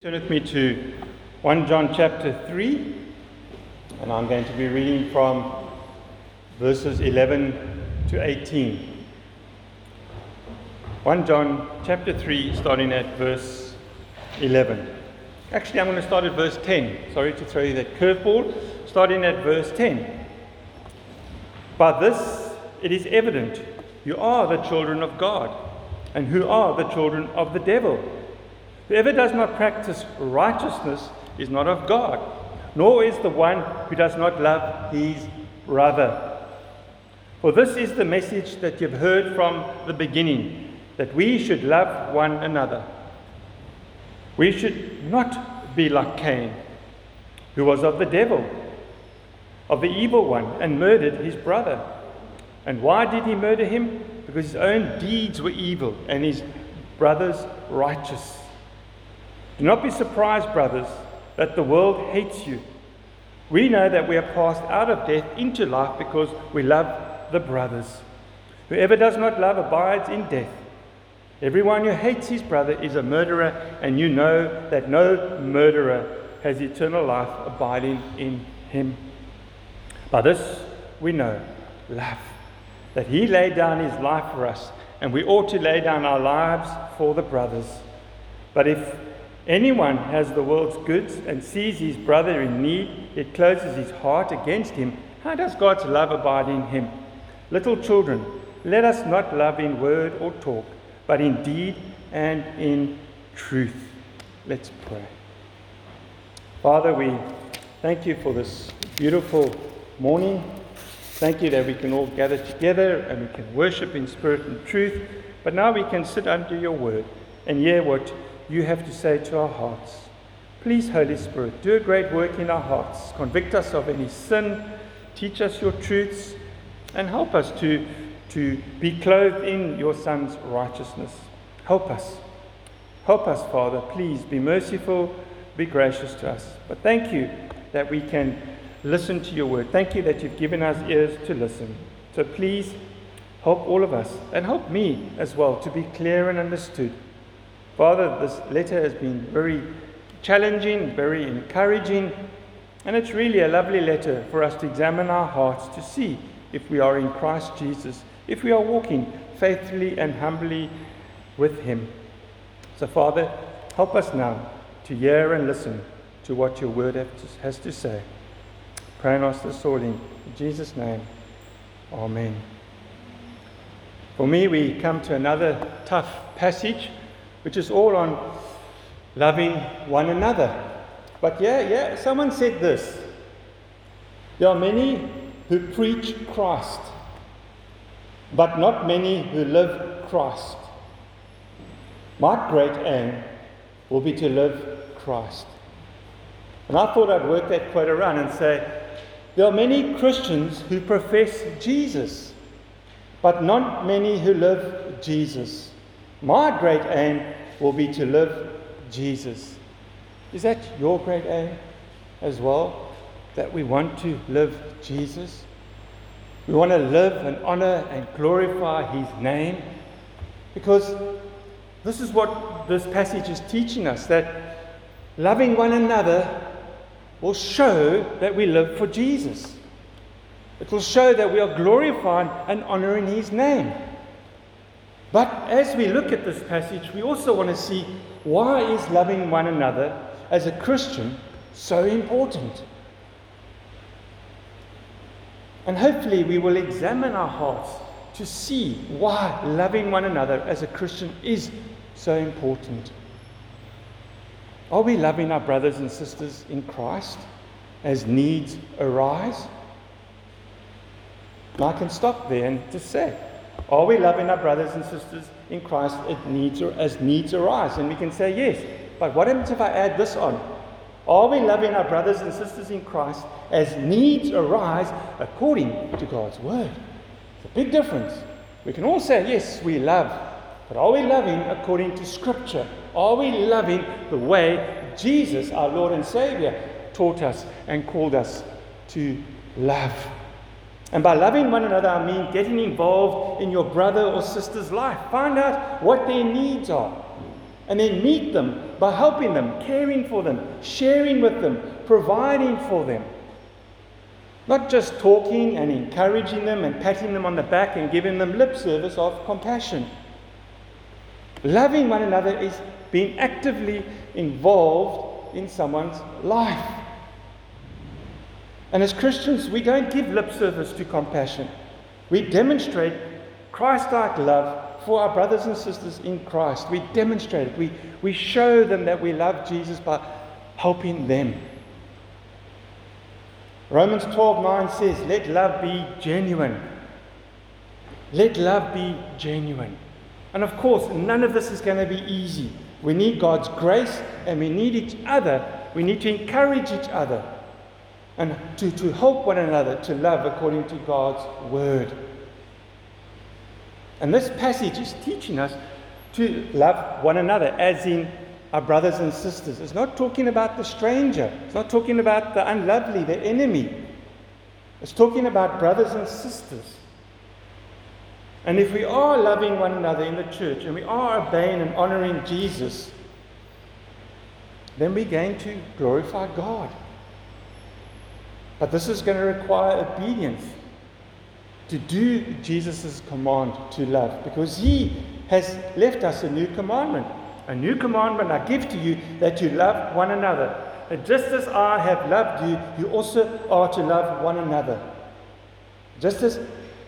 Turn with me to 1 John chapter 3, and I'm going to be reading from verses 11 to 18. 1 John chapter 3, starting at verse 11. Actually, I'm going to start at verse 10. Sorry to throw you that curveball. Starting at verse 10. By this it is evident you are the children of God, and who are the children of the devil. Whoever does not practice righteousness is not of God, nor is the one who does not love his brother. For this is the message that you've heard from the beginning that we should love one another. We should not be like Cain, who was of the devil, of the evil one, and murdered his brother. And why did he murder him? Because his own deeds were evil and his brother's righteous. Do not be surprised, brothers, that the world hates you. We know that we are passed out of death into life because we love the brothers. Whoever does not love abides in death. Everyone who hates his brother is a murderer, and you know that no murderer has eternal life abiding in him. By this we know love, that he laid down his life for us, and we ought to lay down our lives for the brothers. But if anyone has the world's goods and sees his brother in need, it closes his heart against him. How does God's love abide in him? Little children, let us not love in word or talk, but in deed and in truth. Let's pray. Father, we thank you for this beautiful morning. Thank you that we can all gather together and we can worship in spirit and truth. But now we can sit under your word and hear what you have to say to our hearts. Please, Holy Spirit, do a great work in our hearts. Convict us of any sin, teach us your truths, and help us to, to be clothed in your Son's righteousness. Help us. Help us, Father. Please be merciful, be gracious to us. But thank you that we can listen to your word. Thank you that you've given us ears to listen. So please help all of us and help me as well to be clear and understood. Father, this letter has been very challenging, very encouraging, and it's really a lovely letter for us to examine our hearts to see if we are in Christ Jesus, if we are walking faithfully and humbly with Him. So, Father, help us now to hear and listen to what your word has to say. Pray and ask this all in Jesus' name. Amen. For me, we come to another tough passage which is all on loving one another. But yeah, yeah, someone said this. There are many who preach Christ, but not many who live Christ. My great aim will be to live Christ. And I thought I'd work that quote around and say, there are many Christians who profess Jesus, but not many who live Jesus. My great aim will be to live Jesus. Is that your great aim as well? That we want to live Jesus? We want to live and honor and glorify his name? Because this is what this passage is teaching us that loving one another will show that we live for Jesus. It will show that we are glorifying and honoring his name. But as we look at this passage, we also want to see why is loving one another as a Christian so important? And hopefully we will examine our hearts to see why loving one another as a Christian is so important. Are we loving our brothers and sisters in Christ as needs arise? I can stop there and just say, are we loving our brothers and sisters in Christ as needs, as needs arise? And we can say yes. But what happens if I add this on? Are we loving our brothers and sisters in Christ as needs arise according to God's word? It's a big difference. We can all say, yes, we love. But are we loving according to Scripture? Are we loving the way Jesus, our Lord and Savior, taught us and called us to love? And by loving one another, I mean getting involved in your brother or sister's life. Find out what their needs are. And then meet them by helping them, caring for them, sharing with them, providing for them. Not just talking and encouraging them and patting them on the back and giving them lip service of compassion. Loving one another is being actively involved in someone's life. And as Christians, we don't give lip service to compassion. We demonstrate Christ like love for our brothers and sisters in Christ. We demonstrate it. We, we show them that we love Jesus by helping them. Romans 12 9 says, Let love be genuine. Let love be genuine. And of course, none of this is going to be easy. We need God's grace and we need each other. We need to encourage each other and to, to help one another to love according to God's word. And this passage is teaching us to love one another, as in our brothers and sisters. It's not talking about the stranger, it's not talking about the unlovely, the enemy. It's talking about brothers and sisters. And if we are loving one another in the church and we are obeying and honoring Jesus, then we're going to glorify God. But this is going to require obedience to do Jesus' command to love because he has left us a new commandment. A new commandment I give to you that you love one another. And just as I have loved you, you also are to love one another. Just as,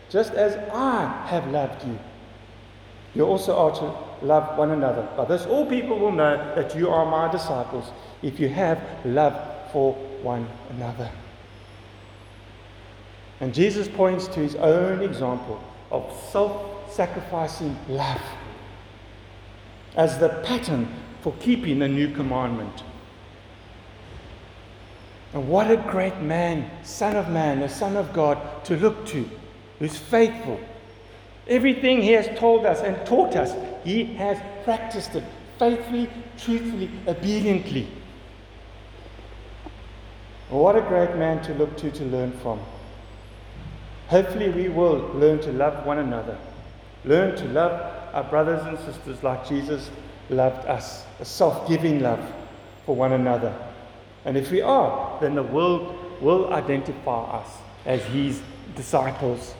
just as I have loved you, you also are to love one another. By this, all people will know that you are my disciples if you have love for one another. And Jesus points to his own example of self sacrificing love as the pattern for keeping the new commandment. And what a great man, Son of Man, the Son of God, to look to, who's faithful. Everything he has told us and taught us, he has practiced it faithfully, truthfully, obediently. What a great man to look to to learn from. Hopefully, we will learn to love one another, learn to love our brothers and sisters like Jesus loved us, a self giving love for one another. And if we are, then the world will identify us as his disciples.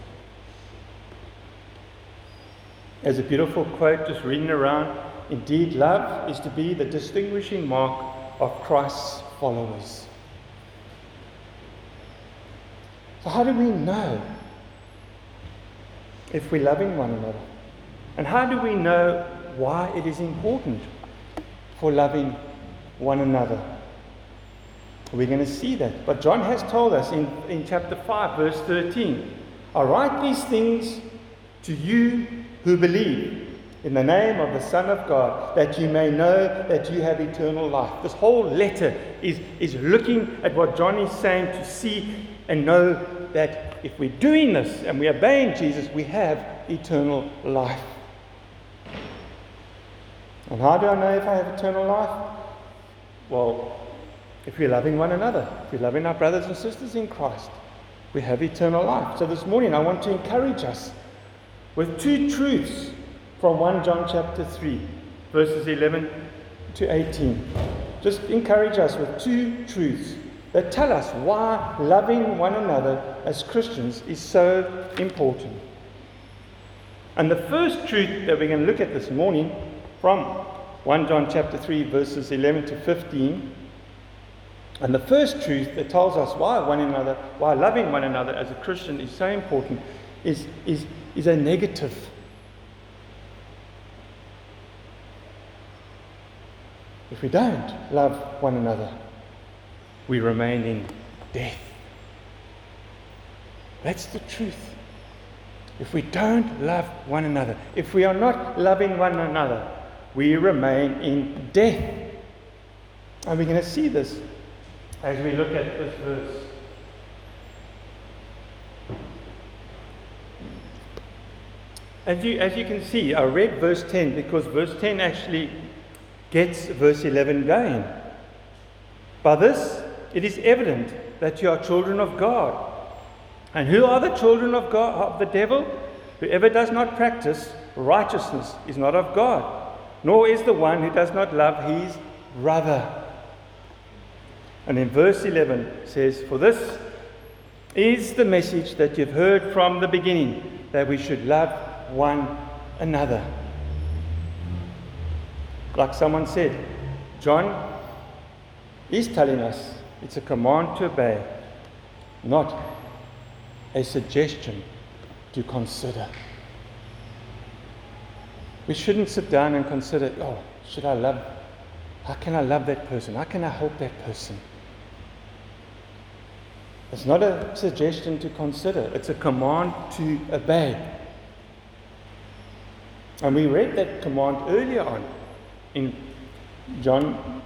As a beautiful quote just reading around, indeed, love is to be the distinguishing mark of Christ's followers. So, how do we know if we're loving one another? And how do we know why it is important for loving one another? We're going to see that. But John has told us in, in chapter 5, verse 13 I write these things to you who believe in the name of the Son of God, that you may know that you have eternal life. This whole letter is, is looking at what John is saying to see and know that if we're doing this and we're obeying Jesus, we have eternal life. And how do I know if I have eternal life? Well, if we're loving one another, if we're loving our brothers and sisters in Christ, we have eternal life. So this morning I want to encourage us with two truths from 1 John chapter 3, verses 11 to 18. Just encourage us with two truths that tell us why loving one another as Christians is so important. And the first truth that we're going to look at this morning from 1 John chapter 3 verses 11 to 15 and the first truth that tells us why one another why loving one another as a Christian is so important is is is a negative if we don't love one another we remain in death. That's the truth. If we don't love one another, if we are not loving one another, we remain in death. And we're going to see this as we look at this verse. As you, as you can see, I read verse 10 because verse 10 actually gets verse 11 going. By this, it is evident that you are children of God. And who are the children of God of the devil? Whoever does not practice righteousness is not of God, nor is the one who does not love his brother. And in verse 11 says, For this is the message that you've heard from the beginning, that we should love one another. Like someone said, John is telling us it's a command to obey, not a suggestion to consider. We shouldn't sit down and consider, oh, should I love? How can I love that person? How can I help that person? It's not a suggestion to consider, it's a command to obey. And we read that command earlier on in John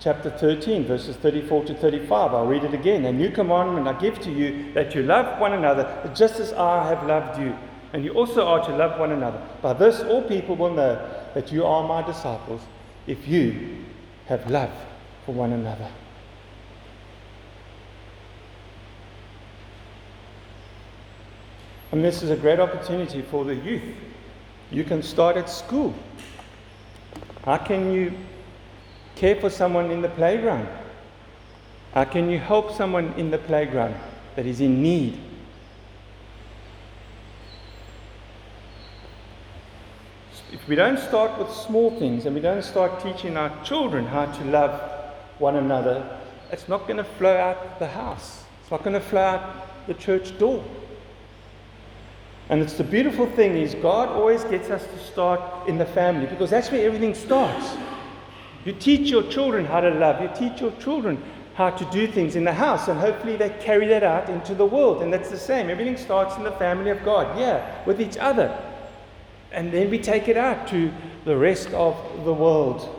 chapter 13, verses 34 to 35. I'll read it again. A new commandment I give to you that you love one another just as I have loved you. And you also are to love one another. By this, all people will know that you are my disciples if you have love for one another. And this is a great opportunity for the youth. You can start at school. How can you care for someone in the playground? How can you help someone in the playground that is in need? If we don't start with small things and we don't start teaching our children how to love one another, it's not going to flow out the house. It's not going to flow out the church door. And it's the beautiful thing is God always gets us to start in the family because that's where everything starts. You teach your children how to love. You teach your children how to do things in the house, and hopefully they carry that out into the world. And that's the same. Everything starts in the family of God, yeah, with each other. And then we take it out to the rest of the world.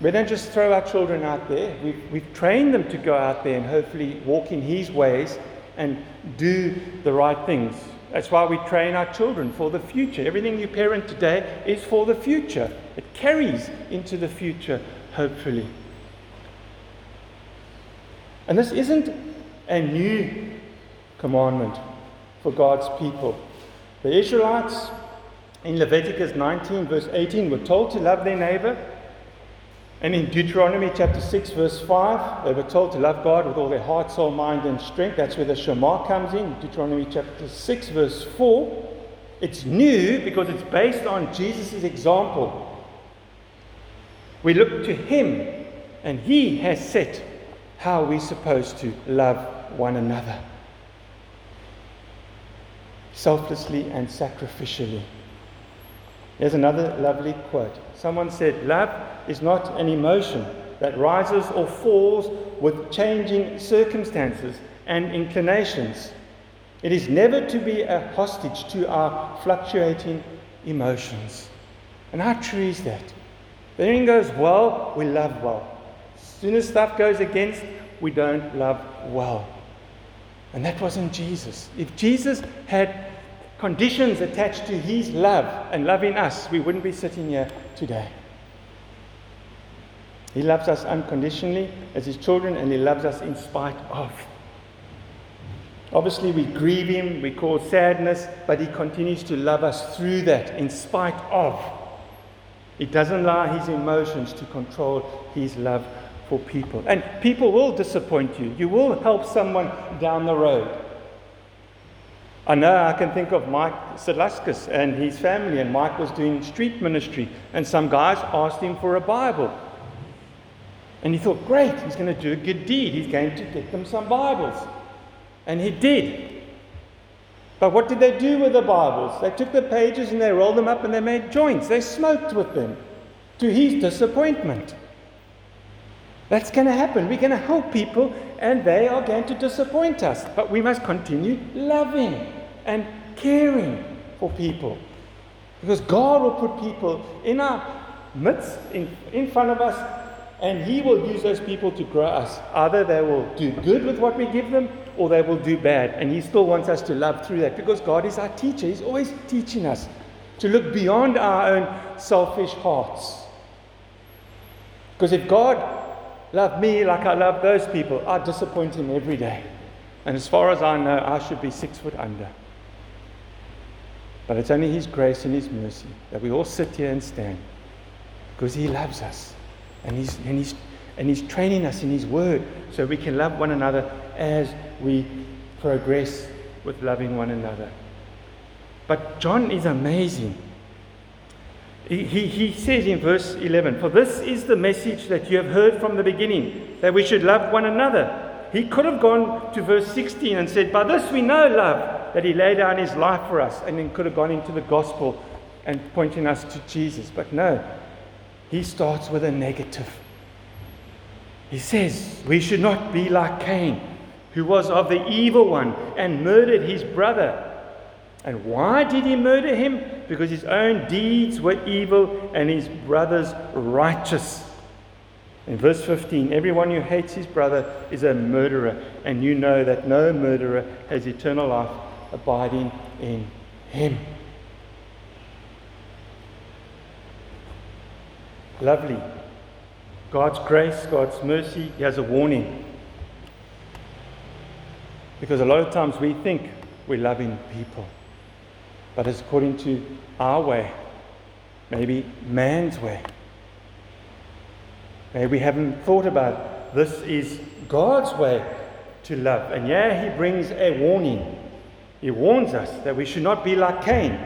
We don't just throw our children out there. We've, we've trained them to go out there and hopefully walk in His ways and do the right things. That's why we train our children for the future. Everything you parent today is for the future. It carries into the future, hopefully. And this isn't a new commandment for God's people. The Israelites in Leviticus 19, verse 18, were told to love their neighbor and in Deuteronomy chapter 6, verse 5, they were told to love God with all their heart, soul, mind, and strength. That's where the Shema comes in. Deuteronomy chapter 6, verse 4. It's new because it's based on Jesus' example. We look to Him, and He has set how we're supposed to love one another selflessly and sacrificially. Here's another lovely quote. Someone said, Love is not an emotion that rises or falls with changing circumstances and inclinations. It is never to be a hostage to our fluctuating emotions. And how true is that? If anything goes well, we love well. As soon as stuff goes against, we don't love well. And that wasn't Jesus. If Jesus had conditions attached to His love and loving us, we wouldn't be sitting here today. He loves us unconditionally as His children, and He loves us in spite of. Obviously, we grieve Him, we cause sadness, but He continues to love us through that, in spite of. It doesn't allow His emotions to control His love for people. And people will disappoint you. You will help someone down the road. I know I can think of Mike Salaskas and his family, and Mike was doing street ministry, and some guys asked him for a Bible. And he thought, great, he's going to do a good deed. He's going to get them some Bibles. And he did. But what did they do with the Bibles? They took the pages and they rolled them up and they made joints. They smoked with them to his disappointment. That's going to happen. We're going to help people and they are going to disappoint us. But we must continue loving and caring for people. Because God will put people in our midst, in, in front of us, and He will use those people to grow us. Either they will do good with what we give them, or they will do bad. And He still wants us to love through that because God is our teacher. He's always teaching us to look beyond our own selfish hearts. Because if God loved me like I love those people, I'd disappoint Him every day. And as far as I know, I should be six foot under. But it's only His grace and His mercy that we all sit here and stand. Because He loves us. And He's, and he's, and he's training us in His Word so we can love one another as we progress with loving one another. But John is amazing. He, he, he, says in verse 11, For this is the message that you have heard from the beginning, that we should love one another. He could have gone to verse 16 and said, By this we know love, that he laid down his life for us, and then could have gone into the gospel and pointing us to Jesus. But no, he starts with a negative. He says, We should not be like Cain, who was of the evil one and murdered his brother. And why did he murder him? Because his own deeds were evil and his brother's righteous. In verse 15, everyone who hates his brother is a murderer, and you know that no murderer has eternal life abiding in him. Lovely. God's grace, God's mercy, He has a warning. Because a lot of times we think we're loving people, but it's according to our way, maybe man's way. We haven't thought about this is God's way to love. And yeah, he brings a warning. He warns us that we should not be like Cain.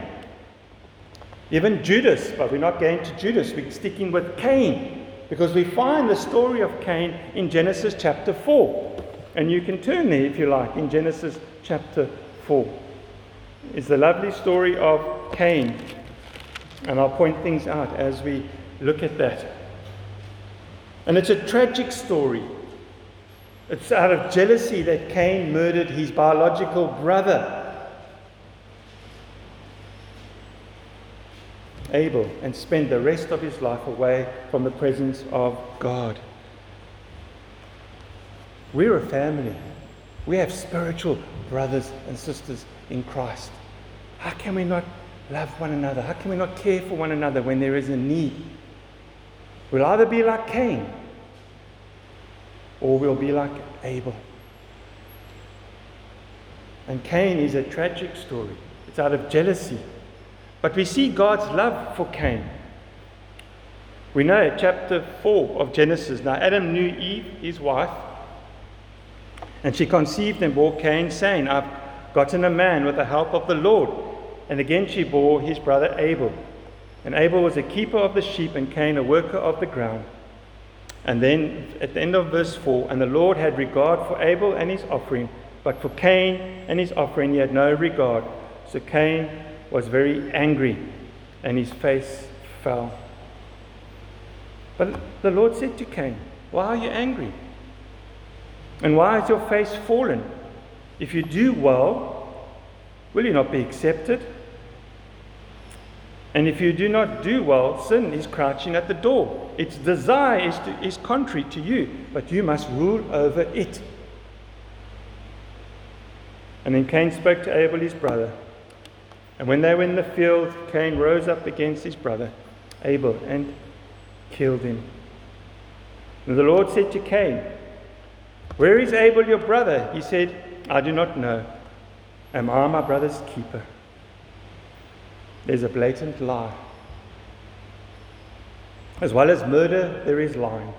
Even Judas, but we're not going to Judas, we're sticking with Cain because we find the story of Cain in Genesis chapter 4. And you can turn there if you like, in Genesis chapter 4. It's the lovely story of Cain. And I'll point things out as we look at that. And it's a tragic story. It's out of jealousy that Cain murdered his biological brother, Abel, and spent the rest of his life away from the presence of God. We're a family. We have spiritual brothers and sisters in Christ. How can we not love one another? How can we not care for one another when there is a need? We'll either be like Cain or we'll be like Abel. And Cain is a tragic story. It's out of jealousy. But we see God's love for Cain. We know chapter 4 of Genesis. Now, Adam knew Eve, his wife, and she conceived and bore Cain, saying, I've gotten a man with the help of the Lord. And again she bore his brother Abel. And Abel was a keeper of the sheep, and Cain a worker of the ground. And then at the end of verse 4 And the Lord had regard for Abel and his offering, but for Cain and his offering he had no regard. So Cain was very angry, and his face fell. But the Lord said to Cain, Why are you angry? And why is your face fallen? If you do well, will you not be accepted? And if you do not do well, sin is crouching at the door. Its desire is, to, is contrary to you, but you must rule over it. And then Cain spoke to Abel his brother. And when they were in the field, Cain rose up against his brother Abel and killed him. And the Lord said to Cain, Where is Abel your brother? He said, I do not know. Am I my brother's keeper? There's a blatant lie. As well as murder, there is lying.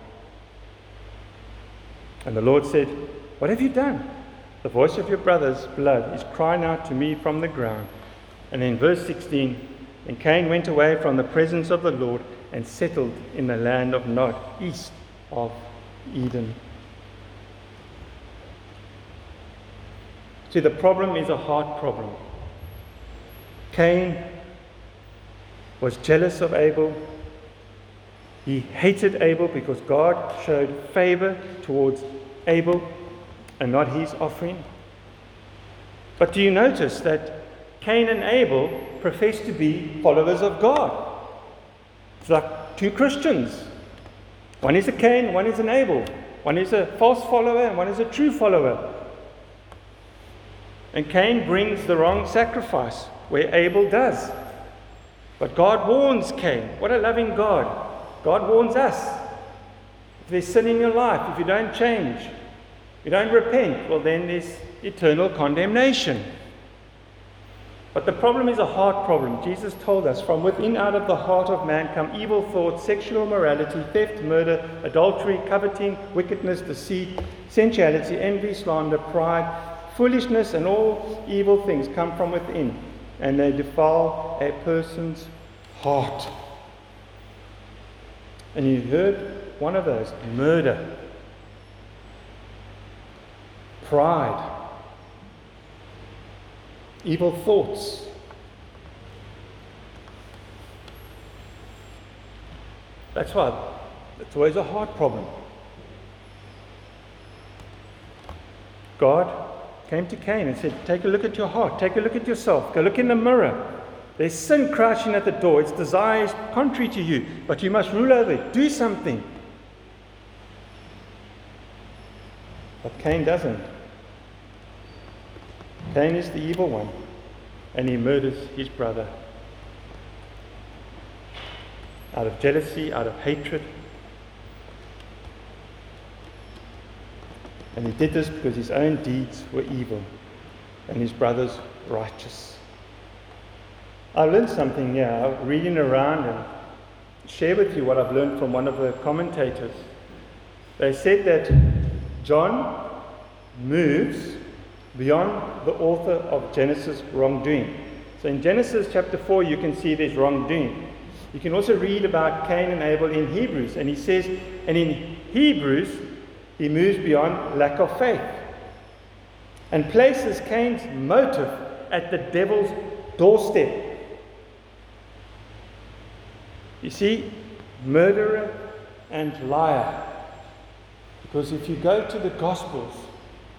And the Lord said, What have you done? The voice of your brother's blood is crying out to me from the ground. And in verse 16, and Cain went away from the presence of the Lord and settled in the land of Nod, east of Eden. See, the problem is a heart problem. Cain was jealous of Abel. He hated Abel because God showed favor towards Abel and not his offering. But do you notice that Cain and Abel profess to be followers of God? It's like two Christians. One is a Cain, one is an Abel. One is a false follower, and one is a true follower. And Cain brings the wrong sacrifice, where Abel does. But God warns Cain. What a loving God. God warns us. If there's sin in your life, if you don't change, you don't repent, well, then there's eternal condemnation. But the problem is a heart problem. Jesus told us from within out of the heart of man come evil thoughts, sexual immorality, theft, murder, adultery, coveting, wickedness, deceit, sensuality, envy, slander, pride, foolishness, and all evil things come from within, and they defile a person's heart. And you heard one of those murder, pride, evil thoughts. That's why it's always a heart problem. God came to Cain and said, Take a look at your heart, take a look at yourself, go look in the mirror. There's sin crouching at the door, its desires contrary to you, but you must rule over it. Do something. But Cain doesn't. Cain is the evil one, and he murders his brother. Out of jealousy, out of hatred. And he did this because his own deeds were evil and his brother's righteous. I learned something here, reading around and share with you what I've learned from one of the commentators. They said that John moves beyond the author of Genesis wrongdoing. So in Genesis chapter 4, you can see there's wrongdoing. You can also read about Cain and Abel in Hebrews, and he says, and in Hebrews, he moves beyond lack of faith and places Cain's motive at the devil's doorstep. You see, murderer and liar. Because if you go to the Gospels,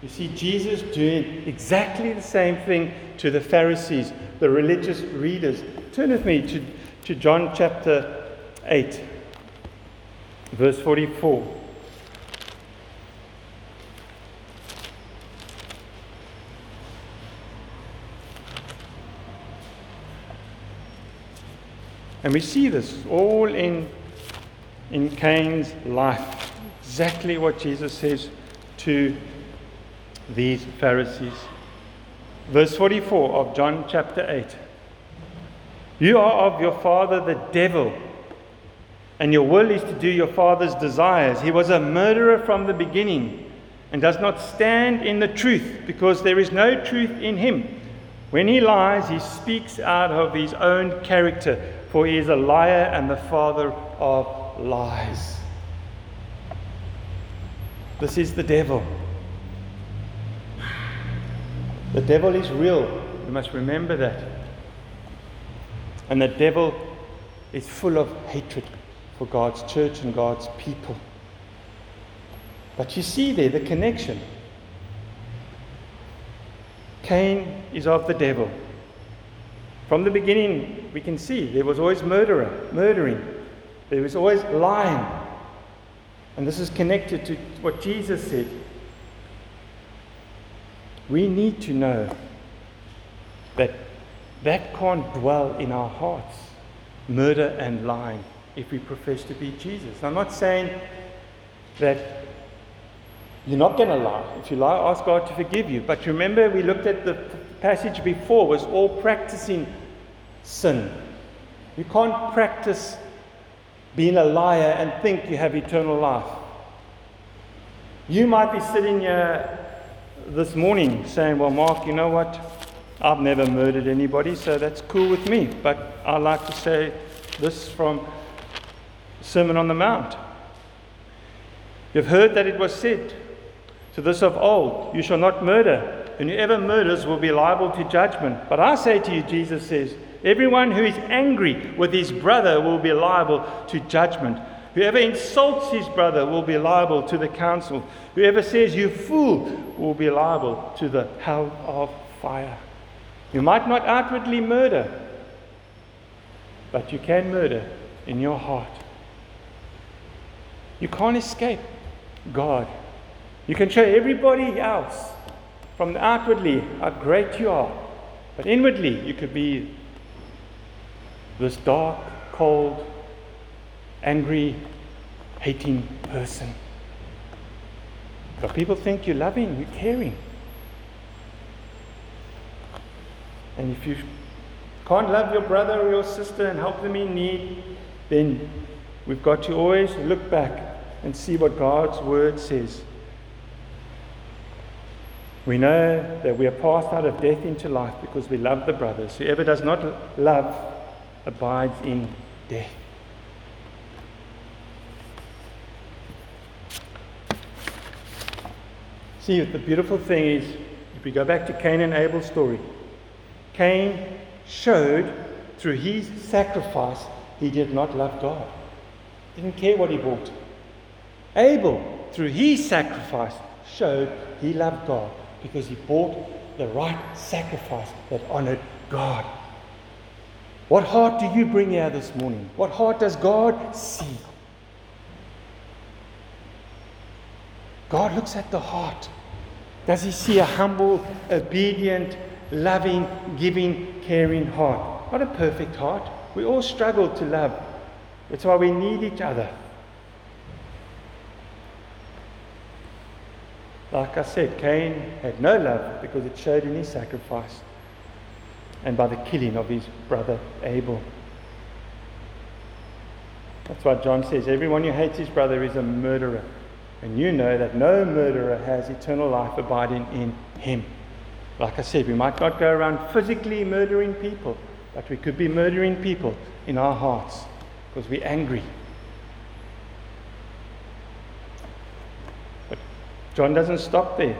you see Jesus doing exactly the same thing to the Pharisees, the religious readers. Turn with me to, to John chapter 8, verse 44. And we see this all in, in Cain's life. Exactly what Jesus says to these Pharisees. Verse 44 of John chapter 8. You are of your father the devil, and your will is to do your father's desires. He was a murderer from the beginning and does not stand in the truth because there is no truth in him. When he lies, he speaks out of his own character, for he is a liar and the father of lies. This is the devil. The devil is real. You must remember that. And the devil is full of hatred for God's church and God's people. But you see there the connection. Cain is of the devil. From the beginning, we can see there was always murderer, murdering. There was always lying. And this is connected to what Jesus said we need to know that that can't dwell in our hearts murder and lying if we profess to be Jesus. I'm not saying that you're not going to lie. If you lie, ask God to forgive you. But remember, we looked at the passage before, was all practicing sin. You can't practice being a liar and think you have eternal life. You might be sitting here this morning saying, Well, Mark, you know what? I've never murdered anybody, so that's cool with me. But I like to say this from Sermon on the Mount. You've heard that it was said to this of old, You shall not murder, and whoever murders will be liable to judgment. But I say to you, Jesus says, Everyone who is angry with his brother will be liable to judgment. Whoever insults his brother will be liable to the council. Whoever says, You fool, will be liable to the hell of fire. You might not outwardly murder, but you can murder in your heart. You can't escape God. You can show everybody else from outwardly how great you are, but inwardly you could be this dark, cold, angry, hating person. But people think you're loving, you're caring. And if you can't love your brother or your sister and help them in need, then we've got to always look back and see what God's word says. We know that we are passed out of death into life because we love the brothers. Whoever does not love abides in death. See, the beautiful thing is, if we go back to Cain and Abel's story, Cain showed through his sacrifice he did not love God. Didn't care what he bought. Abel, through his sacrifice, showed he loved God because he brought the right sacrifice that honored God. What heart do you bring here this morning? What heart does God see? God looks at the heart. Does he see a humble, obedient, loving, giving, caring heart? Not a perfect heart. We all struggle to love. That's why we need each other. Like I said, Cain had no love because it showed in his sacrifice and by the killing of his brother Abel. That's why John says, Everyone who hates his brother is a murderer. And you know that no murderer has eternal life abiding in him. Like I said, we might not go around physically murdering people, but we could be murdering people in our hearts because we're angry. John doesn't stop there.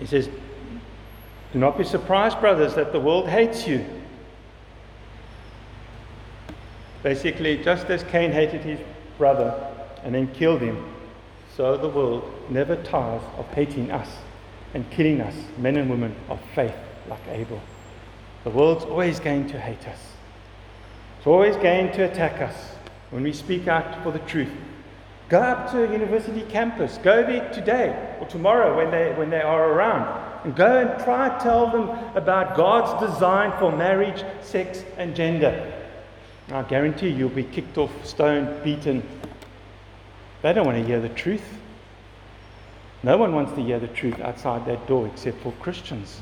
He says, Do not be surprised, brothers, that the world hates you. Basically, just as Cain hated his brother and then killed him, so the world never tires of hating us and killing us, men and women of faith like Abel. The world's always going to hate us. It's always going to attack us when we speak out for the truth. Go up to a university campus. Go there today or tomorrow when they, when they are around. And go and try to tell them about God's design for marriage, sex, and gender. I guarantee you'll be kicked off, stoned, beaten. They don't want to hear the truth. No one wants to hear the truth outside that door except for Christians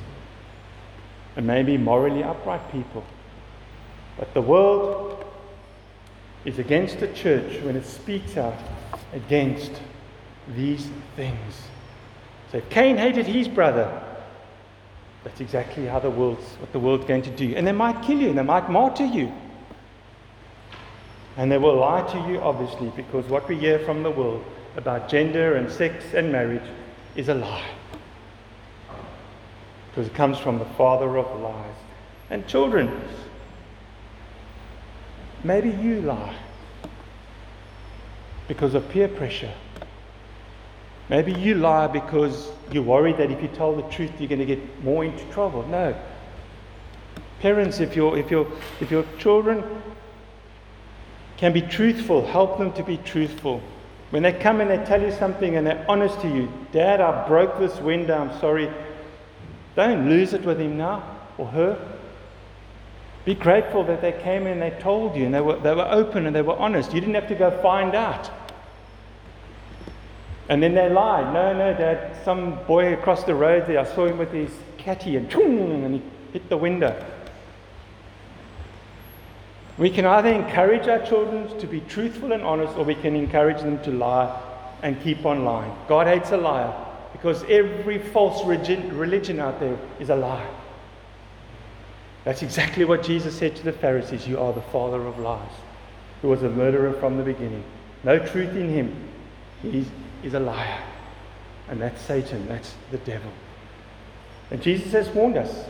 and maybe morally upright people. But the world is against the church when it speaks out against these things. So if Cain hated his brother, that's exactly how the world's what the world's going to do. And they might kill you and they might martyr you. And they will lie to you, obviously, because what we hear from the world about gender and sex and marriage is a lie. Because it comes from the father of lies. And children, maybe you lie because of peer pressure. Maybe you lie because you're worried that if you tell the truth, you're going to get more into trouble. No. Parents, if, your if, your if your children can be truthful, help them to be truthful. When they come and they tell you something and they're honest to you, Dad, I broke this window, I'm sorry. Don't lose it with him now or her. Be grateful that they came and they told you and they were, they were open and they were honest. You didn't have to go find out. And then they lied. No, no, Dad, some boy across the road there, I saw him with his catty and, and he hit the window. We can either encourage our children to be truthful and honest, or we can encourage them to lie and keep on lying. God hates a liar because every false religion out there is a lie. That's exactly what Jesus said to the Pharisees You are the father of lies, who was a murderer from the beginning. No truth in him. He is a liar. And that's Satan, that's the devil. And Jesus has warned us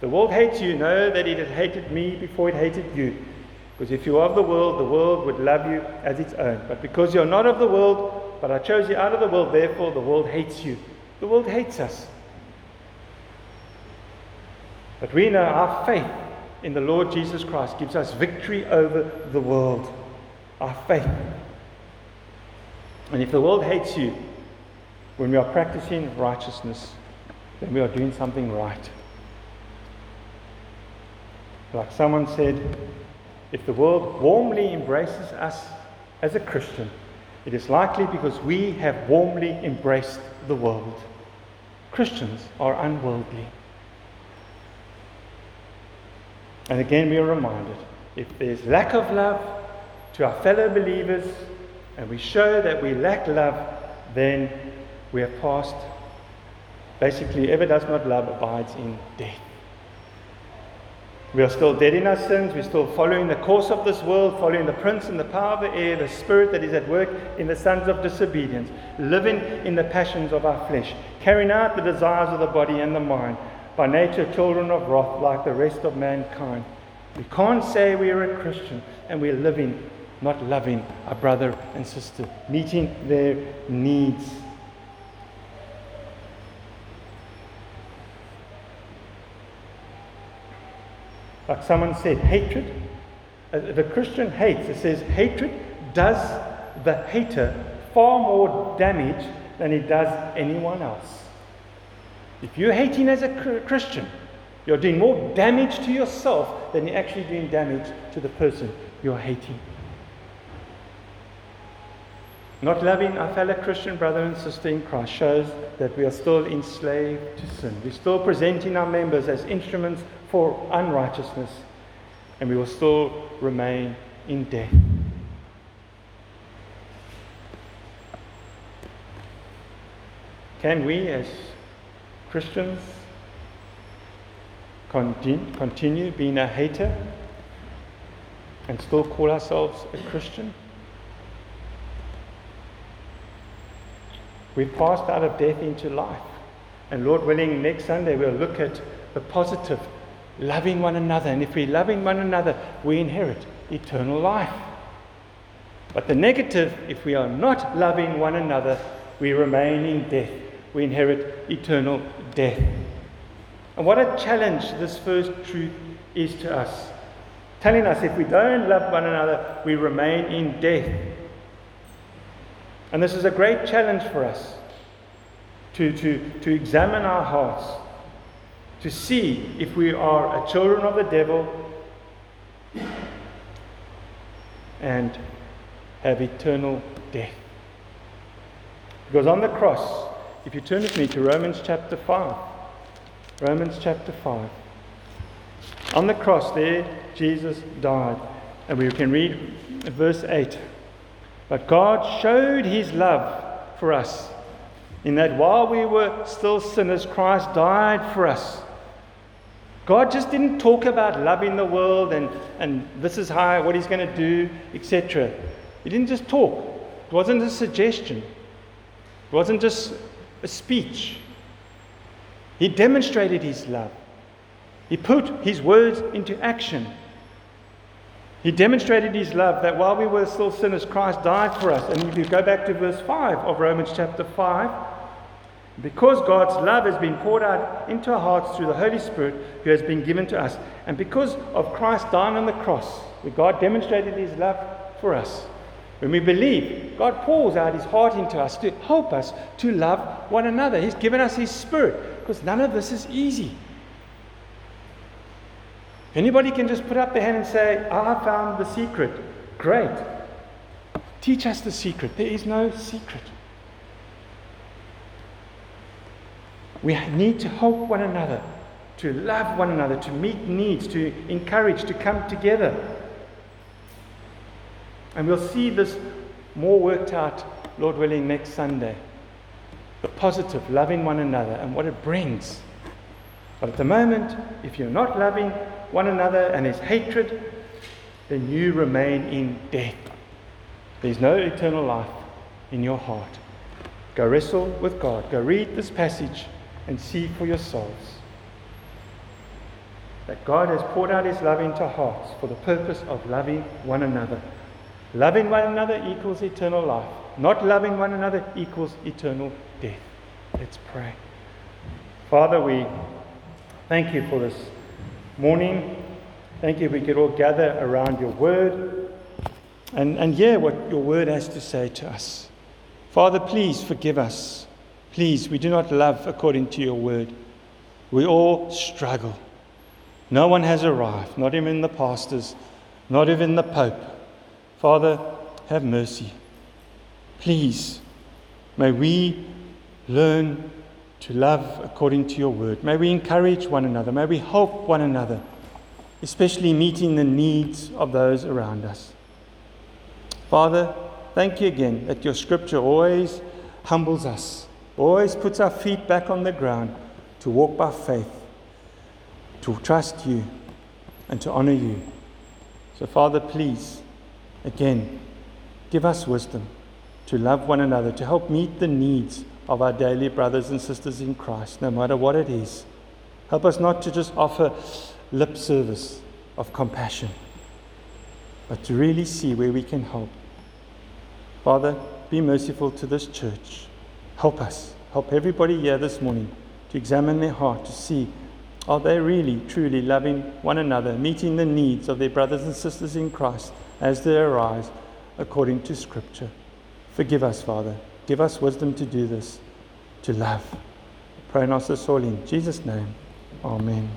the world hates you, know that it had hated me before it hated you. Because if you are of the world, the world would love you as its own. But because you're not of the world, but I chose you out of the world, therefore the world hates you. The world hates us. But we know our faith in the Lord Jesus Christ gives us victory over the world. Our faith. And if the world hates you when we are practicing righteousness, then we are doing something right. Like someone said, if the world warmly embraces us as a Christian, it is likely because we have warmly embraced the world. Christians are unworldly. And again, we are reminded if there's lack of love to our fellow believers and we show that we lack love, then we have passed. Basically, whoever does not love abides in death. We are still dead in our sins. We're still following the course of this world, following the prince and the power of the air, the spirit that is at work in the sons of disobedience, living in the passions of our flesh, carrying out the desires of the body and the mind, by nature children of wrath like the rest of mankind. We can't say we are a Christian and we're living, not loving our brother and sister, meeting their needs. Like someone said, hatred. Uh, if a Christian hates, it says hatred does the hater far more damage than it does anyone else. If you're hating as a Christian, you're doing more damage to yourself than you're actually doing damage to the person you're hating. Not loving our fellow Christian brother and sister in Christ shows that we are still enslaved to sin. We're still presenting our members as instruments for unrighteousness, and we will still remain in death. Can we, as Christians, continue being a hater and still call ourselves a Christian? We've passed out of death into life. And Lord willing, next Sunday we'll look at the positive, loving one another. And if we're loving one another, we inherit eternal life. But the negative, if we are not loving one another, we remain in death. We inherit eternal death. And what a challenge this first truth is to us. Telling us if we don't love one another, we remain in death. And this is a great challenge for us to, to, to examine our hearts, to see if we are a children of the devil and have eternal death. Because on the cross, if you turn with me to Romans chapter 5, Romans chapter 5. On the cross, there, Jesus died. And we can read verse 8. But God showed his love for us in that while we were still sinners, Christ died for us. God just didn't talk about loving the world and, and this is how, what he's going to do, etc. He didn't just talk. It wasn't a suggestion. It wasn't just a speech. He demonstrated his love. He put his words into action. He demonstrated his love that while we were still sinners, Christ died for us. And if you go back to verse 5 of Romans chapter 5, because God's love has been poured out into our hearts through the Holy Spirit who has been given to us, and because of Christ dying on the cross, where God demonstrated his love for us, when we believe, God pours out his heart into us to help us to love one another. He's given us his spirit because none of this is easy. If anybody can just put up their hand and say, I found the secret, great. Teach us the secret. There is no secret. We need to help one another, to love one another, to meet needs, to encourage, to come together. And we'll see this more worked out, Lord willing, next Sunday the positive, loving one another, and what it brings. But at the moment, if you're not loving one another and there's hatred, then you remain in death. There's no eternal life in your heart. Go wrestle with God. Go read this passage and see for yourselves that God has poured out his love into hearts for the purpose of loving one another. Loving one another equals eternal life. Not loving one another equals eternal death. Let's pray. Father, we thank you for this morning. Thank you we could all gather around your word and, and hear what your word has to say to us. Father, please forgive us. Please, we do not love according to your word. We all struggle. No one has arrived, not even the pastors, not even the Pope. Father, have mercy. Please, may we learn to love according to your word. May we encourage one another. May we help one another. especially meeting the needs of those around us. Father, thank you again that your scripture always humbles us, always puts our feet back on the ground to walk by faith, to trust you, and to honor you. So, Father, please, again, give us wisdom to love one another, to help meet the needs of our daily brothers and sisters in Christ, no matter what it is. Help us not to just offer lip service of compassion, but to really see where we can help. Father, be merciful to this church. Help us. Help everybody here this morning to examine their heart to see are they really, truly loving one another, meeting the needs of their brothers and sisters in Christ as they arise according to Scripture? Forgive us, Father. Give us wisdom to do this, to love. Pray Nossus, all in Jesus' name. Amen.